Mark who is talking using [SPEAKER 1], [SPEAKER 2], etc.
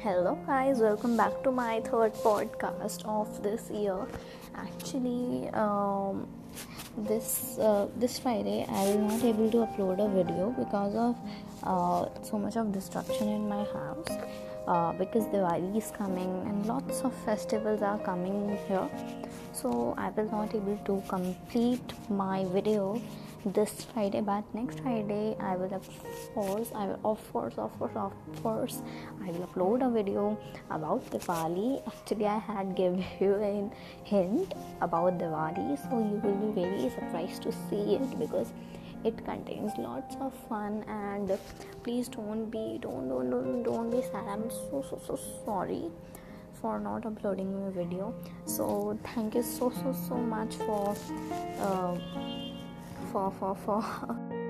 [SPEAKER 1] Hello, guys, welcome back to my third podcast of this year. Actually, um, this uh, this Friday I will not able to upload a video because of uh, so much of destruction in my house. Uh, because Diwali is coming and lots of festivals are coming here, so I will not able to complete my video this Friday, but next Friday I will of course I will of course of course of course I will upload a video about Diwali. Actually, I had given you a hint about Diwali, so you will be very surprised to see it because it contains lots of fun and please don't be don't don't don't, don't be sad. I'm so so so sorry for not uploading my video so thank you so so so much for uh, 放，放，放。